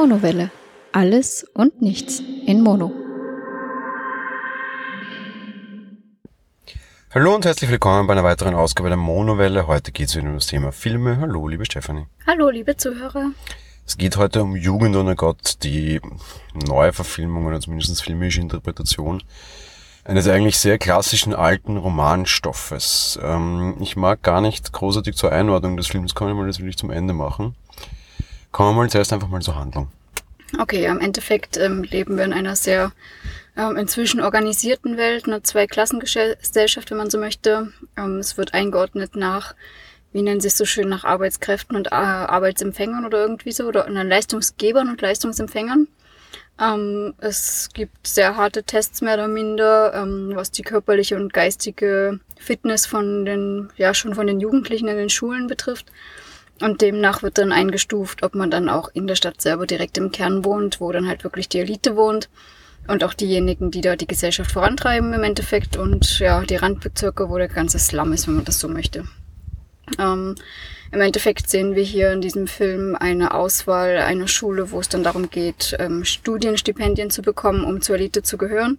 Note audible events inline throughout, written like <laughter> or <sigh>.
Monowelle. Alles und nichts in Mono. Hallo und herzlich willkommen bei einer weiteren Ausgabe der Monowelle. Heute geht es wieder um das Thema Filme. Hallo, liebe Stefanie. Hallo, liebe Zuhörer. Es geht heute um Jugend ohne Gott, die neue Verfilmung oder zumindest filmische Interpretation eines eigentlich sehr klassischen alten Romanstoffes. Ähm, ich mag gar nicht großartig zur Einordnung des Films kommen, weil das will ich zum Ende machen. Kommen wir mal zuerst einfach mal zur Handlung. Okay, ja, im Endeffekt ähm, leben wir in einer sehr ähm, inzwischen organisierten Welt, eine Zweiklassengesellschaft, wenn man so möchte. Ähm, es wird eingeordnet nach, wie nennen sie es so schön, nach Arbeitskräften und äh, Arbeitsempfängern oder irgendwie so, oder nach Leistungsgebern und Leistungsempfängern. Ähm, es gibt sehr harte Tests mehr oder minder, ähm, was die körperliche und geistige Fitness von den, ja, schon von den Jugendlichen in den Schulen betrifft. Und demnach wird dann eingestuft, ob man dann auch in der Stadt selber direkt im Kern wohnt, wo dann halt wirklich die Elite wohnt. Und auch diejenigen, die da die Gesellschaft vorantreiben im Endeffekt. Und ja, die Randbezirke, wo der ganze Slum ist, wenn man das so möchte. Ähm, Im Endeffekt sehen wir hier in diesem Film eine Auswahl einer Schule, wo es dann darum geht, ähm, Studienstipendien zu bekommen, um zur Elite zu gehören.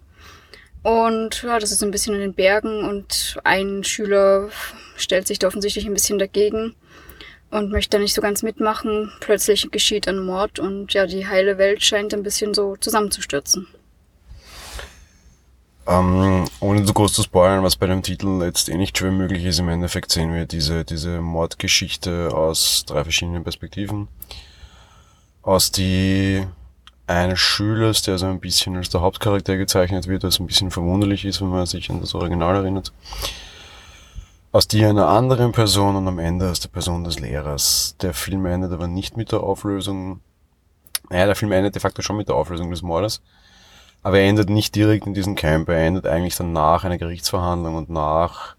Und ja, das ist ein bisschen in den Bergen und ein Schüler stellt sich da offensichtlich ein bisschen dagegen und möchte nicht so ganz mitmachen. Plötzlich geschieht ein Mord und ja, die heile Welt scheint ein bisschen so zusammenzustürzen. Ähm, ohne zu groß zu spoilern, was bei dem Titel jetzt eh nicht schwer möglich ist, im Endeffekt sehen wir diese, diese Mordgeschichte aus drei verschiedenen Perspektiven. Aus die eines Schülers, der so ein bisschen als der Hauptcharakter gezeichnet wird, was ein bisschen verwunderlich ist, wenn man sich an das Original erinnert. Aus die einer anderen Person und am Ende aus der Person des Lehrers. Der Film endet aber nicht mit der Auflösung, naja, der Film endet de facto schon mit der Auflösung des Mordes. Aber er endet nicht direkt in diesem Camp, er endet eigentlich dann nach einer Gerichtsverhandlung und nach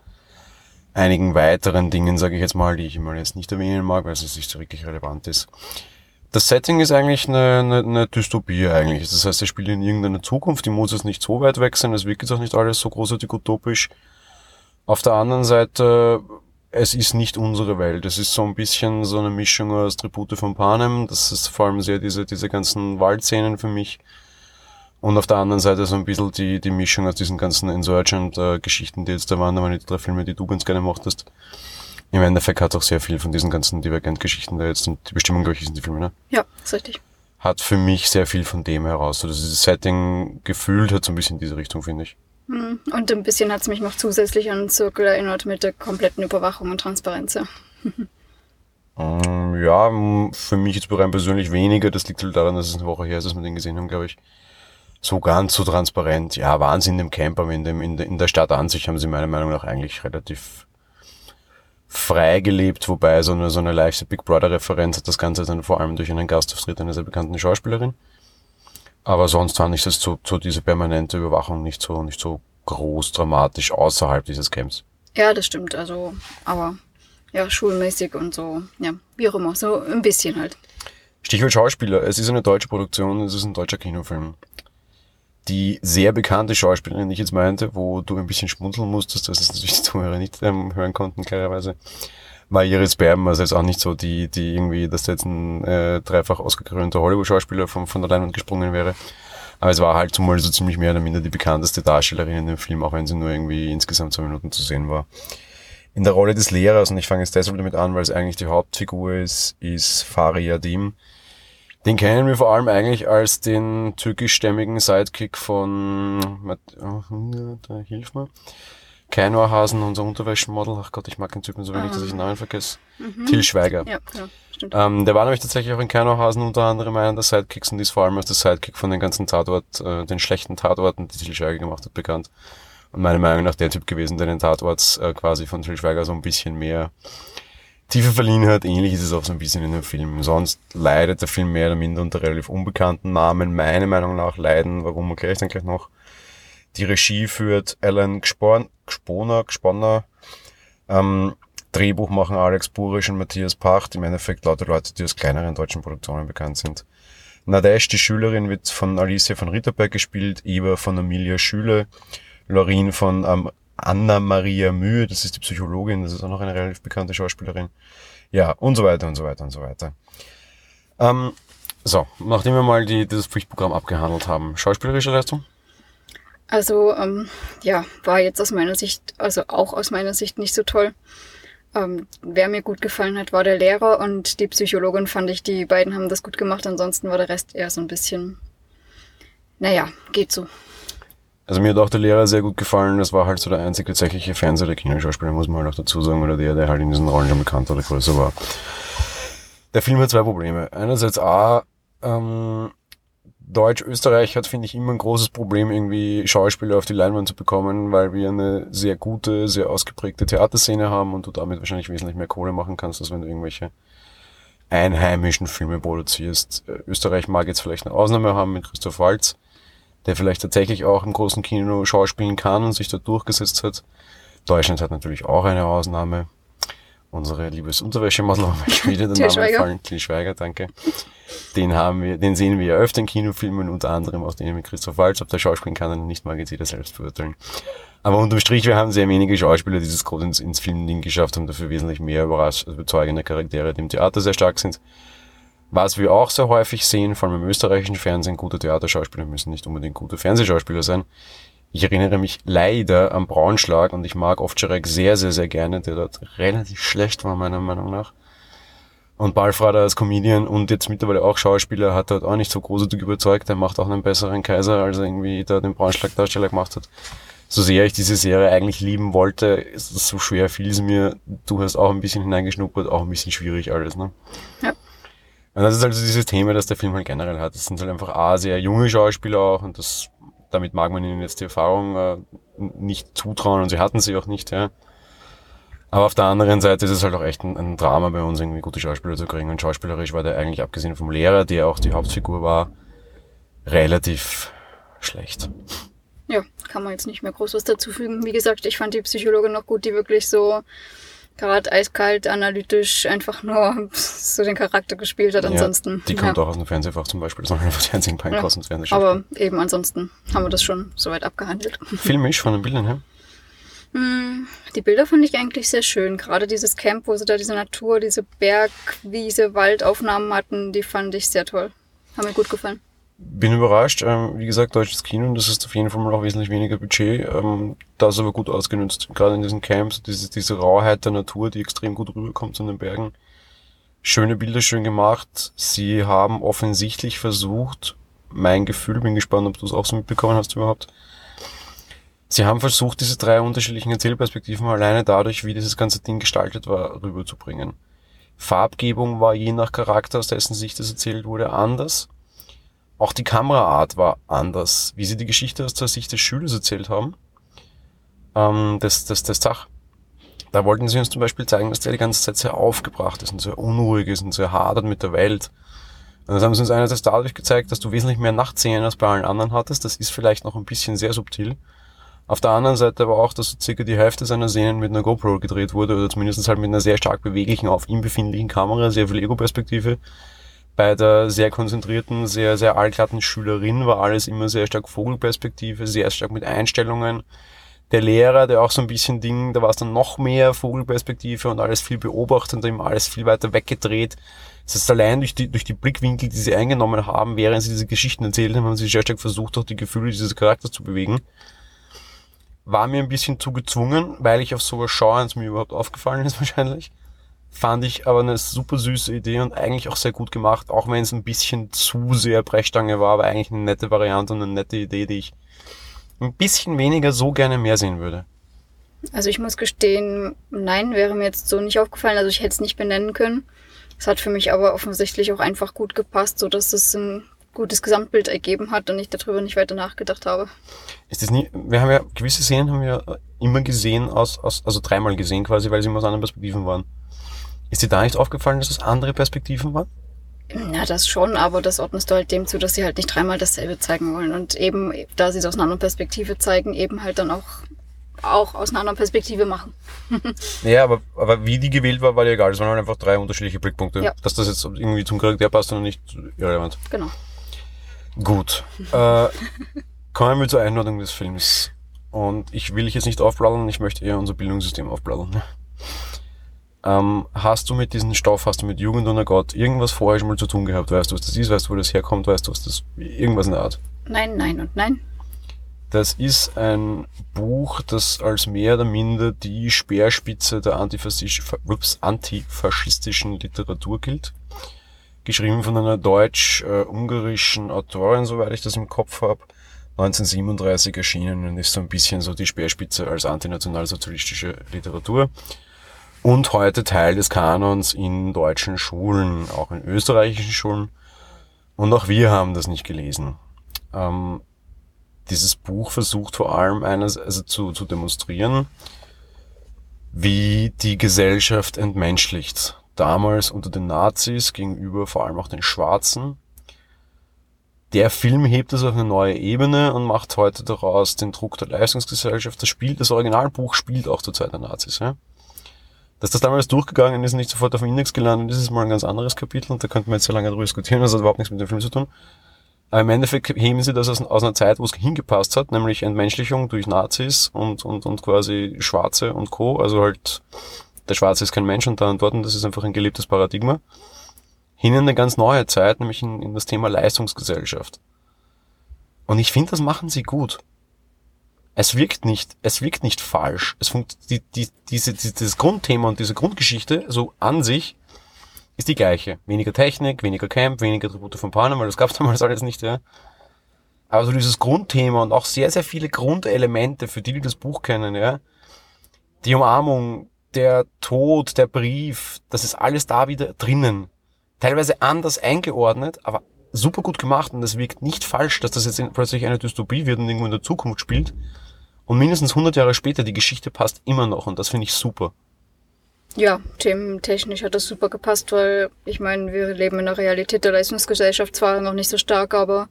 einigen weiteren Dingen, sage ich jetzt mal, die ich mal jetzt nicht erwähnen mag, weil es nicht so wirklich relevant ist. Das Setting ist eigentlich eine, eine, eine Dystopie eigentlich. Das heißt, er spielt in irgendeiner Zukunft, die muss jetzt nicht so weit weg sein, es wirkt jetzt auch nicht alles so großartig utopisch. Auf der anderen Seite, es ist nicht unsere Welt. Es ist so ein bisschen so eine Mischung aus Tribute von Panem. Das ist vor allem sehr diese, diese ganzen Waldszenen für mich. Und auf der anderen Seite so ein bisschen die, die Mischung aus diesen ganzen Insurgent-Geschichten, die jetzt da waren, aber die drei Filme, die du ganz gerne mochtest. Im Endeffekt hat auch sehr viel von diesen ganzen Divergent-Geschichten da jetzt, und die Bestimmung, glaube ich, sind die Filme, ne? Ja, ist richtig. Hat für mich sehr viel von dem heraus. So, also dieses Setting gefühlt hat so ein bisschen diese Richtung, finde ich. Hm, und ein bisschen hat es mich noch zusätzlich an Zirkel erinnert mit der kompletten Überwachung und Transparenz. Ja. Mm, <laughs> ja, für mich jetzt rein persönlich weniger. Das liegt halt daran, dass es eine Woche her ist, dass wir den gesehen haben, glaube ich so ganz so transparent. Ja, Wahnsinn im Camp, aber in, dem, in, in der Stadt an sich haben sie meiner Meinung nach eigentlich relativ frei gelebt, wobei so eine, so eine leichte Big Brother Referenz hat das Ganze dann vor allem durch einen Gastauftritt einer sehr bekannten Schauspielerin. Aber sonst fand ich das so, so diese permanente Überwachung nicht so, nicht so groß dramatisch außerhalb dieses Camps. Ja, das stimmt. Also, aber ja, schulmäßig und so, ja, wie auch immer, so ein bisschen halt. Stichwort Schauspieler. Es ist eine deutsche Produktion, es ist ein deutscher Kinofilm die sehr bekannte Schauspielerin, die ich jetzt meinte, wo du ein bisschen schmunzeln musstest, dass es natürlich die Zuhörer nicht ähm, hören konnten, klarerweise, war Iris Berben, also jetzt auch nicht so die, die irgendwie, dass jetzt ein äh, dreifach ausgekrönter Hollywood-Schauspieler von, von der Leinwand gesprungen wäre. Aber es war halt zumal so ziemlich mehr oder minder die bekannteste Darstellerin in dem Film, auch wenn sie nur irgendwie insgesamt zwei Minuten zu sehen war. In der Rolle des Lehrers, und ich fange jetzt deshalb damit an, weil es eigentlich die Hauptfigur ist, ist Fari Yadim, den kennen wir vor allem eigentlich als den türkischstämmigen Sidekick von, oh, da hilf mir, Keinwarhasen, unser Unterwäschenmodel. Ach Gott, ich mag den Typen so wenig, dass ich den Namen vergesse. Mhm. Till Schweiger. Ja, ja, stimmt. Ähm, der war nämlich tatsächlich auch in Keinwarhasen unter anderem einer der Sidekicks und ist vor allem als der Sidekick von den ganzen Tatort, äh, den schlechten Tatorten, die Till Schweiger gemacht hat, bekannt. Und meiner Meinung nach der Typ gewesen, der den Tatorts äh, quasi von Till Schweiger so ein bisschen mehr Tiefe verliehen hat. Ähnlich ist es auch so ein bisschen in dem Film. Sonst leidet der Film mehr oder minder unter relativ unbekannten Namen. Meiner Meinung nach leiden, warum erkläre ich dann gleich noch. Die Regie führt Alan Gsporn, Gsponer, Gsponner. Ähm, Drehbuch machen Alex Burisch und Matthias Pacht. Im Endeffekt lauter Leute, die aus kleineren deutschen Produktionen bekannt sind. Nadesh, die Schülerin, wird von Alicia von Ritterberg gespielt, Eva von Amelia Schüle, Lorin von ähm, Anna-Maria Mühe, das ist die Psychologin, das ist auch noch eine relativ bekannte Schauspielerin. Ja, und so weiter und so weiter und so weiter. Ähm, So, nachdem wir mal die, das Pflichtprogramm abgehandelt haben, schauspielerische Leistung? Also, ähm, ja, war jetzt aus meiner Sicht, also auch aus meiner Sicht nicht so toll. Ähm, wer mir gut gefallen hat, war der Lehrer und die Psychologin fand ich, die beiden haben das gut gemacht. Ansonsten war der Rest eher so ein bisschen, naja, geht so. Also mir hat auch der Lehrer sehr gut gefallen. Das war halt so der einzige tatsächliche Fernseher der Kinoschauspieler, muss man halt auch dazu sagen, oder der, der halt in diesen Rollen schon bekannt oder größer war. Der Film hat zwei Probleme. Einerseits A, ähm, Deutsch-Österreich hat, finde ich, immer ein großes Problem, irgendwie Schauspieler auf die Leinwand zu bekommen, weil wir eine sehr gute, sehr ausgeprägte Theaterszene haben und du damit wahrscheinlich wesentlich mehr Kohle machen kannst, als wenn du irgendwelche einheimischen Filme produzierst. Äh, Österreich mag jetzt vielleicht eine Ausnahme haben mit Christoph Waltz, der vielleicht tatsächlich auch im großen Kino schauspielen kann und sich da durchgesetzt hat. Deutschland hat natürlich auch eine Ausnahme. Unsere liebes Unterwäschemassel, wieder den Namen gefallen. Til Schweiger, danke. Den haben wir, den sehen wir ja öfter in Kinofilmen, unter anderem aus denen mit Christoph Waltz. Ob der Schauspiel kann er nicht, mag jetzt jeder selbst beurteilen. Aber unterm Strich, wir haben sehr wenige Schauspieler, die das gerade ins, ins Filmding geschafft haben, dafür wesentlich mehr überrascht, also überzeugende Charaktere, die im Theater sehr stark sind. Was wir auch sehr häufig sehen, vor allem im österreichischen Fernsehen, gute Theaterschauspieler müssen nicht unbedingt gute Fernsehschauspieler sein. Ich erinnere mich leider am Braunschlag und ich mag Ovtcharek sehr, sehr, sehr gerne, der dort relativ schlecht war, meiner Meinung nach. Und Balfrader als Comedian und jetzt mittlerweile auch Schauspieler hat dort auch nicht so großartig überzeugt. Er macht auch einen besseren Kaiser, als er irgendwie da den Braunschlag-Darsteller gemacht hat. So sehr ich diese Serie eigentlich lieben wollte, ist es so schwer fiel es mir. Du hast auch ein bisschen hineingeschnuppert, auch ein bisschen schwierig alles, ne? Ja. Und das ist also dieses Thema, das der Film halt generell hat. Das sind halt einfach A, sehr junge Schauspieler auch und das, damit mag man ihnen jetzt die Erfahrung äh, nicht zutrauen und sie hatten sie auch nicht, ja. Aber auf der anderen Seite ist es halt auch echt ein, ein, Drama bei uns, irgendwie gute Schauspieler zu kriegen. Und schauspielerisch war der eigentlich, abgesehen vom Lehrer, der auch die Hauptfigur war, relativ schlecht. Ja, kann man jetzt nicht mehr groß was dazu fügen. Wie gesagt, ich fand die Psychologin noch gut, die wirklich so gerade eiskalt, analytisch einfach nur <laughs> so den Charakter gespielt hat. Ansonsten. Ja, die kommt ja. auch aus dem Fernsehfach zum Beispiel. Das ist einfach die einzigen beiden ja, Aber eben ansonsten haben wir das schon soweit abgehandelt. <laughs> Filmisch von den Bildern her? Hm, die Bilder fand ich eigentlich sehr schön. Gerade dieses Camp, wo sie da diese Natur, diese Bergwiese, Waldaufnahmen hatten, die fand ich sehr toll. Haben mir gut gefallen. Bin überrascht. Ähm, wie gesagt, deutsches Kino, das ist auf jeden Fall mal auch wesentlich weniger Budget. Ähm, das aber gut ausgenutzt. Gerade in diesen Camps, diese, diese Rauheit der Natur, die extrem gut rüberkommt zu den Bergen. Schöne Bilder, schön gemacht. Sie haben offensichtlich versucht, mein Gefühl, bin gespannt, ob du es auch so mitbekommen hast überhaupt, Sie haben versucht, diese drei unterschiedlichen Erzählperspektiven alleine dadurch, wie dieses ganze Ding gestaltet war, rüberzubringen. Farbgebung war je nach Charakter, aus dessen Sicht das erzählt wurde, anders. Auch die Kameraart war anders, wie sie die Geschichte aus der Sicht des Schülers erzählt haben, ähm, des, des, des Zach. Da wollten sie uns zum Beispiel zeigen, dass der die ganze Zeit sehr aufgebracht ist und sehr unruhig ist und sehr hadert mit der Welt. Und das haben sie uns einerseits dadurch gezeigt, dass du wesentlich mehr Nachtszenen als bei allen anderen hattest. Das ist vielleicht noch ein bisschen sehr subtil. Auf der anderen Seite aber auch, dass so circa die Hälfte seiner Szenen mit einer GoPro gedreht wurde oder zumindest halt mit einer sehr stark beweglichen, auf ihm befindlichen Kamera, sehr viel Ego-Perspektive. Bei der sehr konzentrierten, sehr, sehr allglatten Schülerin war alles immer sehr stark Vogelperspektive, sehr stark mit Einstellungen. Der Lehrer, der auch so ein bisschen Ding, da war es dann noch mehr Vogelperspektive und alles viel beobachtend, immer alles viel weiter weggedreht. Das heißt, allein durch die, durch die Blickwinkel, die sie eingenommen haben, während sie diese Geschichten erzählt haben, haben sie sehr stark versucht, auch die Gefühle dieses Charakters zu bewegen war mir ein bisschen zu gezwungen, weil ich auf sowas schaue es mir überhaupt aufgefallen ist <laughs> wahrscheinlich. Fand ich aber eine super süße Idee und eigentlich auch sehr gut gemacht, auch wenn es ein bisschen zu sehr Brechstange war, aber eigentlich eine nette Variante und eine nette Idee, die ich ein bisschen weniger so gerne mehr sehen würde. Also ich muss gestehen, nein, wäre mir jetzt so nicht aufgefallen. Also ich hätte es nicht benennen können. Es hat für mich aber offensichtlich auch einfach gut gepasst, so dass es ein gutes Gesamtbild ergeben hat und ich darüber nicht weiter nachgedacht habe. Ist das nie, wir haben ja gewisse Szenen haben wir immer gesehen aus, aus also dreimal gesehen quasi, weil sie immer aus anderen Perspektiven waren. Ist dir da nicht aufgefallen, dass es andere Perspektiven waren? Na, das schon, aber das ordnest du halt dem zu, dass sie halt nicht dreimal dasselbe zeigen wollen. Und eben, da sie es aus einer anderen Perspektive zeigen, eben halt dann auch, auch aus einer anderen Perspektive machen. <laughs> ja, aber, aber wie die gewählt war, war ja egal. Es waren halt einfach drei unterschiedliche Blickpunkte. Ja. Dass das jetzt irgendwie zum Charakter passt oder nicht irrelevant. Genau. Gut. <laughs> Äh, kommen wir zur Einordnung des Films. Und ich will dich jetzt nicht aufplaudern, ich möchte eher unser Bildungssystem aufplaudern. Ähm, hast du mit diesem Stoff, hast du mit Jugend und Gott irgendwas vorher schon mal zu tun gehabt? Weißt du, was das ist? Weißt du, wo das herkommt? Weißt du, was das, irgendwas in der Art? Nein, nein und nein. Das ist ein Buch, das als mehr oder minder die Speerspitze der antifaschistischen Literatur gilt. Geschrieben von einer deutsch-ungarischen Autorin, soweit ich das im Kopf habe. 1937 erschienen und ist so ein bisschen so die Speerspitze als antinationalsozialistische Literatur und heute Teil des Kanons in deutschen Schulen, auch in österreichischen Schulen. Und auch wir haben das nicht gelesen. Ähm, dieses Buch versucht vor allem eines, also zu, zu demonstrieren, wie die Gesellschaft entmenschlicht. Damals unter den Nazis gegenüber vor allem auch den Schwarzen. Der Film hebt es auf eine neue Ebene und macht heute daraus den Druck der Leistungsgesellschaft. Das Spiel, das Originalbuch spielt auch zur Zeit der Nazis. Ja? Dass das damals durchgegangen ist und nicht sofort auf dem Index gelandet ist, ist mal ein ganz anderes Kapitel und da könnte man jetzt sehr lange darüber diskutieren, das hat überhaupt nichts mit dem Film zu tun. Aber im Endeffekt heben sie das aus, aus einer Zeit, wo es hingepasst hat, nämlich Entmenschlichung durch Nazis und, und, und quasi Schwarze und Co. Also halt, der Schwarze ist kein Mensch und da und das ist einfach ein gelebtes Paradigma. Hin in eine ganz neue Zeit, nämlich in, in das Thema Leistungsgesellschaft. Und ich finde, das machen sie gut es wirkt nicht, es wirkt nicht falsch. Es funkt, die, die, diese, dieses Grundthema und diese Grundgeschichte, so an sich, ist die gleiche. Weniger Technik, weniger Camp, weniger Tribute von weil das gab es <laughs> damals alles nicht, ja. Aber so dieses Grundthema und auch sehr, sehr viele Grundelemente, für die, die das Buch kennen, ja. Die Umarmung, der Tod, der Brief, das ist alles da wieder drinnen. Teilweise anders eingeordnet, aber super gut gemacht und es wirkt nicht falsch, dass das jetzt plötzlich eine Dystopie wird und irgendwo in der Zukunft spielt. Und mindestens 100 Jahre später, die Geschichte passt immer noch und das finde ich super. Ja, thementechnisch hat das super gepasst, weil ich meine, wir leben in der Realität der Leistungsgesellschaft zwar noch nicht so stark, aber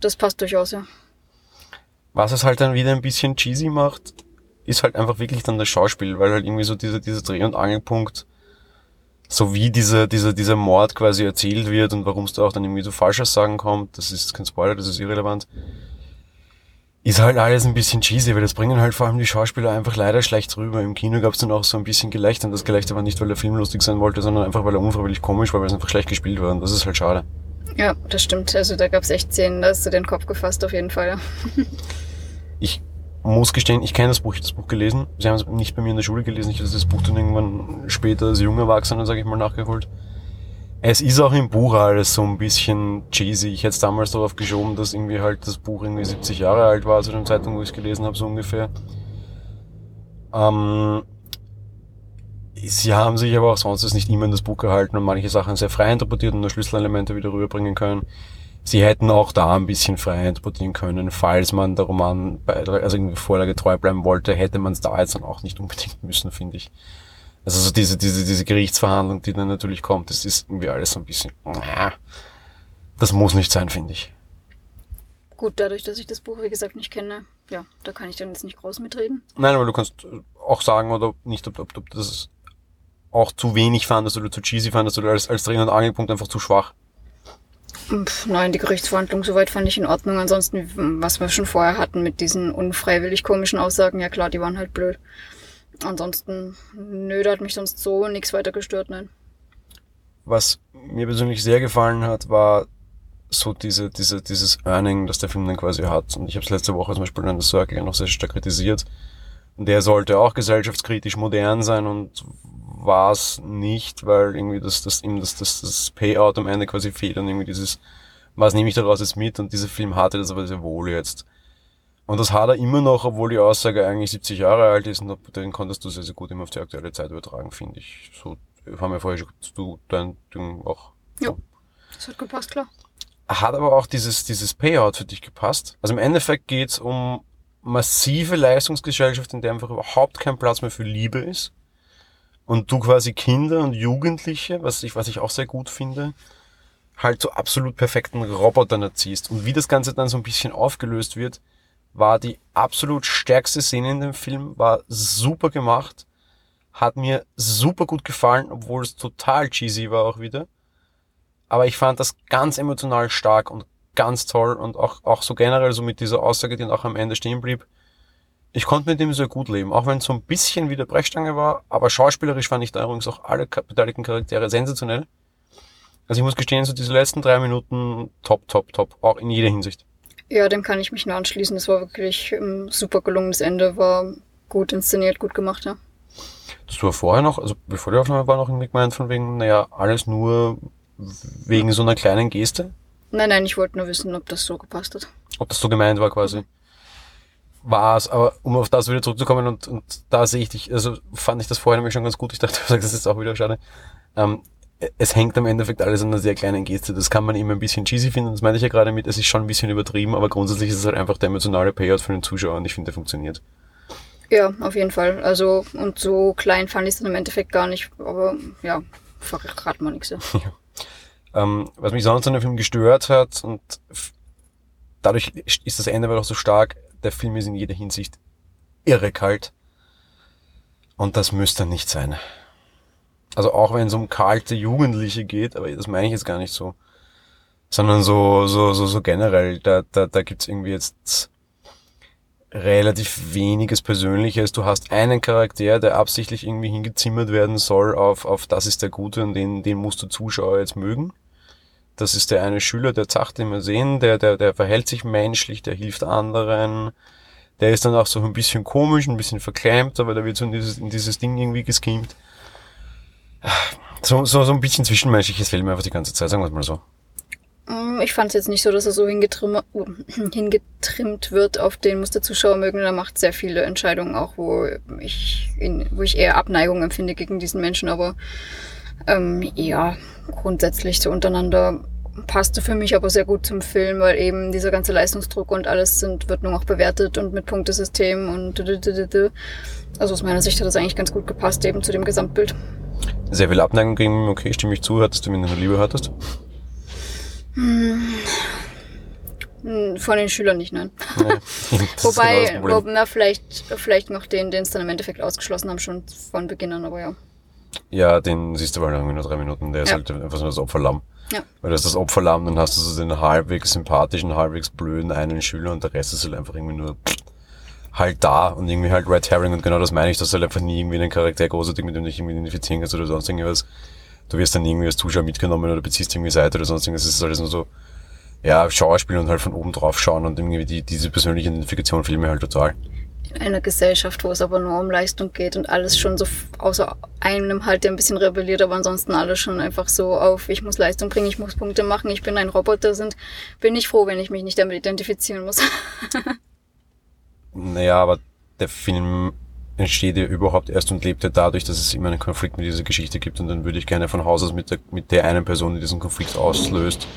das passt durchaus, ja. Was es halt dann wieder ein bisschen cheesy macht, ist halt einfach wirklich dann das Schauspiel, weil halt irgendwie so dieser, dieser Dreh- und Angelpunkt so wie dieser, dieser, dieser Mord quasi erzählt wird und warum es da auch dann irgendwie zu Falschaussagen kommt, das ist kein Spoiler, das ist irrelevant, ist halt alles ein bisschen cheesy, weil das bringen halt vor allem die Schauspieler einfach leider schlecht rüber. Im Kino gab es dann auch so ein bisschen Gelächter und das Gelächter war nicht, weil der Film lustig sein wollte, sondern einfach, weil er unfreiwillig komisch war, weil es einfach schlecht gespielt war und das ist halt schade. Ja, das stimmt. Also da gab es echt Szenen, da hast du den Kopf gefasst auf jeden Fall. ich muss gestehen, ich kenne das Buch, ich habe das Buch gelesen. Sie haben es nicht bei mir in der Schule gelesen, ich habe das Buch dann irgendwann später als junger Erwachsener, sage ich mal, nachgeholt. Es ist auch im Buch alles so ein bisschen cheesy. Ich hätte damals darauf geschoben, dass irgendwie halt das Buch irgendwie 70 Jahre alt war, zu dem Zeitpunkt, wo ich es gelesen habe, so ungefähr. Ähm, sie haben sich aber auch sonst nicht immer in das Buch gehalten und manche Sachen sehr frei interpretiert und nur Schlüsselelemente wieder rüberbringen können sie hätten auch da ein bisschen frei interpretieren können, falls man der Roman also irgendwie Vorlage treu bleiben wollte, hätte man es da jetzt dann auch nicht unbedingt müssen, finde ich. Also so diese, diese, diese Gerichtsverhandlung, die dann natürlich kommt, das ist irgendwie alles so ein bisschen, das muss nicht sein, finde ich. Gut, dadurch, dass ich das Buch, wie gesagt, nicht kenne, ja, da kann ich dann jetzt nicht groß mitreden. Nein, aber du kannst auch sagen, oder nicht, ob, ob, ob das auch zu wenig fandest oder zu cheesy fandest oder als, als Dreh- und Angelpunkt einfach zu schwach. Nein, die Gerichtsverhandlung soweit fand ich in Ordnung. Ansonsten, was wir schon vorher hatten mit diesen unfreiwillig komischen Aussagen, ja klar, die waren halt blöd. Ansonsten, nö, da hat mich sonst so nichts weiter gestört, nein. Was mir persönlich sehr gefallen hat, war so diese, diese, dieses Earning, das der Film dann quasi hat. Und ich habe es letzte Woche zum Beispiel in der Circle noch sehr stark kritisiert. Der sollte auch gesellschaftskritisch modern sein und war es nicht, weil irgendwie das, das, ihm das, das, das Payout am Ende quasi fehlt und irgendwie dieses, was nehme ich daraus jetzt mit und dieser Film hatte das aber sehr wohl jetzt. Und das hat er immer noch, obwohl die Aussage eigentlich 70 Jahre alt ist und den konntest du sehr, sehr gut immer auf die aktuelle Zeit übertragen, finde ich. So haben wir vorher schon du dein Ding auch. Ja, das hat gepasst, klar. Hat aber auch dieses, dieses Payout für dich gepasst. Also im Endeffekt geht's um massive Leistungsgesellschaft, in der einfach überhaupt kein Platz mehr für Liebe ist und du quasi Kinder und Jugendliche, was ich, was ich auch sehr gut finde, halt zu absolut perfekten Robotern erziehst. Und wie das Ganze dann so ein bisschen aufgelöst wird, war die absolut stärkste Szene in dem Film, war super gemacht, hat mir super gut gefallen, obwohl es total cheesy war auch wieder. Aber ich fand das ganz emotional stark und ganz toll und auch, auch so generell so mit dieser Aussage, die dann auch am Ende stehen blieb. Ich konnte mit dem sehr gut leben, auch wenn es so ein bisschen wie der Brechstange war, aber schauspielerisch fand ich da übrigens auch alle beteiligten Charaktere sensationell. Also ich muss gestehen, so diese letzten drei Minuten top, top, top, auch in jeder Hinsicht. Ja, dem kann ich mich nur anschließen. Das war wirklich ein super gelungenes Ende, war gut inszeniert, gut gemacht, ja. Das war vorher noch, also bevor die Aufnahme war, noch irgendwie gemeint von wegen, naja, alles nur wegen so einer kleinen Geste? Nein, nein, ich wollte nur wissen, ob das so gepasst hat. Ob das so gemeint war quasi. War es, aber um auf das wieder zurückzukommen und, und da sehe ich dich, also fand ich das vorher nämlich schon ganz gut. Ich dachte, <laughs> das ist auch wieder schade. Ähm, es hängt am Endeffekt alles an einer sehr kleinen Geste. Das kann man immer ein bisschen cheesy finden, das meine ich ja gerade mit, es ist schon ein bisschen übertrieben, aber grundsätzlich ist es halt einfach der emotionale Payout für den Zuschauer und ich finde, der funktioniert. Ja, auf jeden Fall. Also, und so klein fand ich es dann im Endeffekt gar nicht, aber ja, verrat mal nichts. <laughs> Ja. Ähm, was mich sonst an dem Film gestört hat und dadurch ist das Ende aber auch so stark, der Film ist in jeder Hinsicht irre kalt. Und das müsste nicht sein. Also auch wenn es um kalte Jugendliche geht, aber das meine ich jetzt gar nicht so. Sondern so, so, so, so generell, da, da, da gibt's irgendwie jetzt relativ weniges Persönliches. Du hast einen Charakter, der absichtlich irgendwie hingezimmert werden soll auf, auf das ist der Gute und den, den musst du Zuschauer jetzt mögen. Das ist der eine Schüler, der zacht immer sehen, der, der, der verhält sich menschlich, der hilft anderen. Der ist dann auch so ein bisschen komisch, ein bisschen verklemmt, aber der wird so in dieses, in dieses Ding irgendwie geschemt. So, so, so ein bisschen zwischenmenschliches fehlt mir einfach die ganze Zeit, sagen wir es mal so. Mm, ich fand es jetzt nicht so, dass er so hingetrimmt, <clears throat> hingetrimmt wird auf den muss der Zuschauer mögen. Er macht sehr viele Entscheidungen auch, wo ich, in, wo ich eher Abneigung empfinde gegen diesen Menschen. Aber ähm, ja, grundsätzlich so untereinander passte für mich aber sehr gut zum Film, weil eben dieser ganze Leistungsdruck und alles sind, wird nur noch bewertet und mit Punktesystem und also aus meiner Sicht hat das eigentlich ganz gut gepasst eben zu dem Gesamtbild. Sehr viel Abneigung gegen okay, stimme ich zu, hattest du, du eine Liebe hattest? Hm. Von den Schülern nicht, nein. <laughs> Nee, Wobei, genau na, vielleicht, vielleicht noch den, den es dann im Endeffekt ausgeschlossen haben, schon von Beginn an, aber ja. Ja, den siehst du halt irgendwie nur drei Minuten. Der ist halt einfach so das Opferlamm. Ja. Weil das ist das Opferlamm, dann hast du so den halbwegs sympathischen, halbwegs blöden einen Schüler und der Rest ist halt einfach irgendwie nur halt da und irgendwie halt Red Herring und genau das meine ich, dass du halt einfach nie irgendwie einen Charakter großartig mit dem du dich irgendwie identifizieren kannst oder sonst irgendwas. Du wirst dann irgendwie als Zuschauer mitgenommen oder beziehst irgendwie Seite oder sonst irgendwas. Es ist alles nur so, ja, Schauspiel und halt von oben drauf schauen und irgendwie die, diese persönliche Identifikation fehlt mir halt total einer Gesellschaft, wo es aber nur um Leistung geht und alles schon so außer einem halt, der ein bisschen rebelliert, aber ansonsten alles schon einfach so auf, ich muss Leistung bringen, ich muss Punkte machen, ich bin ein Roboter sind, bin ich froh, wenn ich mich nicht damit identifizieren muss. <laughs> naja, aber der Film entsteht ja überhaupt erst und lebt ja dadurch, dass es immer einen Konflikt mit dieser Geschichte gibt und dann würde ich gerne von Haus aus mit der, mit der einen Person, die diesen Konflikt auslöst,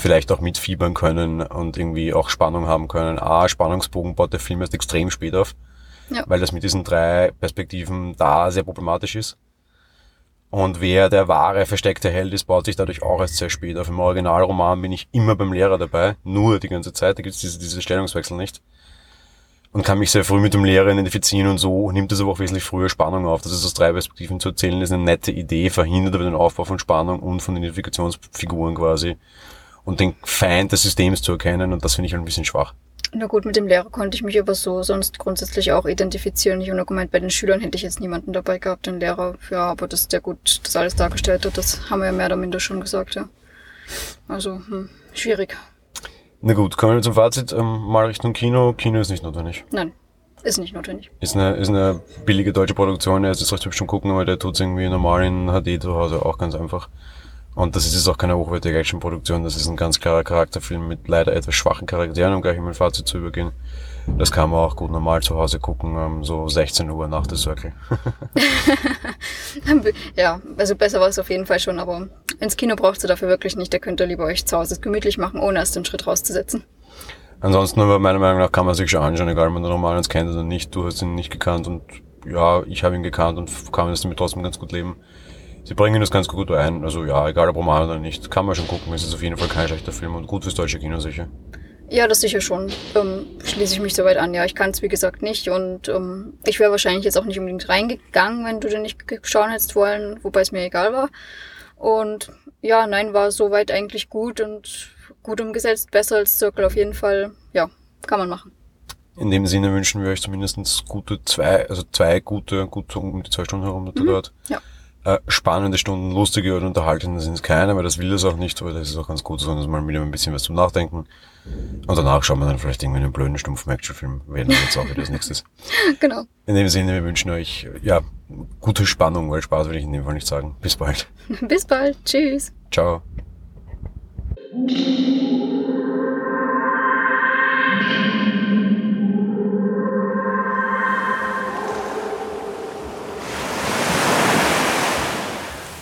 vielleicht auch mitfiebern können und irgendwie auch Spannung haben können. A, Spannungsbogen baut der Film erst extrem spät auf, ja. weil das mit diesen drei Perspektiven da sehr problematisch ist. Und wer der wahre versteckte Held ist, baut sich dadurch auch erst sehr spät auf. Im Originalroman bin ich immer beim Lehrer dabei, nur die ganze Zeit, da gibt es diese, diese Stellungswechsel nicht. Und kann mich sehr früh mit dem Lehrer identifizieren und so nimmt es aber auch wesentlich früher Spannung auf. Das ist aus drei Perspektiven zu erzählen, ist eine nette Idee, verhindert aber den Aufbau von Spannung und von Identifikationsfiguren quasi und den Feind des Systems zu erkennen und das finde ich halt ein bisschen schwach. Na gut, mit dem Lehrer konnte ich mich aber so sonst grundsätzlich auch identifizieren. Ich habe nur gemeint, bei den Schülern hätte ich jetzt niemanden dabei gehabt, den Lehrer. Ja, aber das ist ja gut, das alles dargestellt hat, das haben wir ja mehr oder minder schon gesagt, ja. Also, hm, schwierig. Na gut, kommen wir zum Fazit. Ähm, mal Richtung Kino. Kino ist nicht notwendig. Nein, ist nicht notwendig. Ist eine, ist eine billige deutsche Produktion. Ja, ist recht hübsch schon gucken, aber der tut es irgendwie normal in HD zu Hause auch ganz einfach. Und das ist jetzt auch keine hochwertige Actionproduktion, das ist ein ganz klarer Charakterfilm mit leider etwas schwachen Charakteren, um gleich in mein Fazit zu übergehen. Das kann man auch gut normal zu Hause gucken, um so 16 Uhr nach der Circle. <laughs> ja, also besser war es auf jeden Fall schon, aber ins Kino braucht ihr dafür wirklich nicht. Da könnt ihr lieber euch zu Hause gemütlich machen, ohne erst den Schritt rauszusetzen. Ansonsten, aber meiner Meinung nach kann man sich schon anschauen, egal ob man den Roman kennt oder nicht. Du hast ihn nicht gekannt und ja, ich habe ihn gekannt und kann damit trotzdem ganz gut leben sie bringen das ganz gut ein. Also ja, egal ob Roman oder nicht, kann man schon gucken. Es ist auf jeden Fall kein schlechter Film und gut fürs deutsche Kino sicher. Ja, das sicher schon. Ähm, schließe ich mich soweit an. Ja, ich kann es wie gesagt nicht und ähm, ich wäre wahrscheinlich jetzt auch nicht unbedingt reingegangen, wenn du den nicht schauen hättest wollen, wobei es mir egal war. Und ja, nein, war soweit eigentlich gut und gut umgesetzt, besser als Circle auf jeden Fall. Ja, kann man machen. In dem Sinne wünschen wir euch zumindest gute zwei, also zwei gute, gut um die zwei Stunden herum mhm. dort. Ja. Äh, spannende Stunden, lustige oder unterhaltende sind es keine, weil das will es auch nicht, aber das ist auch ganz gut, sondern mal wieder ein bisschen was zum Nachdenken. Und danach schauen wir dann vielleicht irgendwie einen blöden, stumpfen Actionfilm. Wäre dann jetzt auch wieder das nächste. <laughs> genau. In dem Sinne, wir wünschen euch, ja, gute Spannung, weil Spaß will ich in dem Fall nicht sagen. Bis bald. <laughs> Bis bald. Tschüss. Ciao.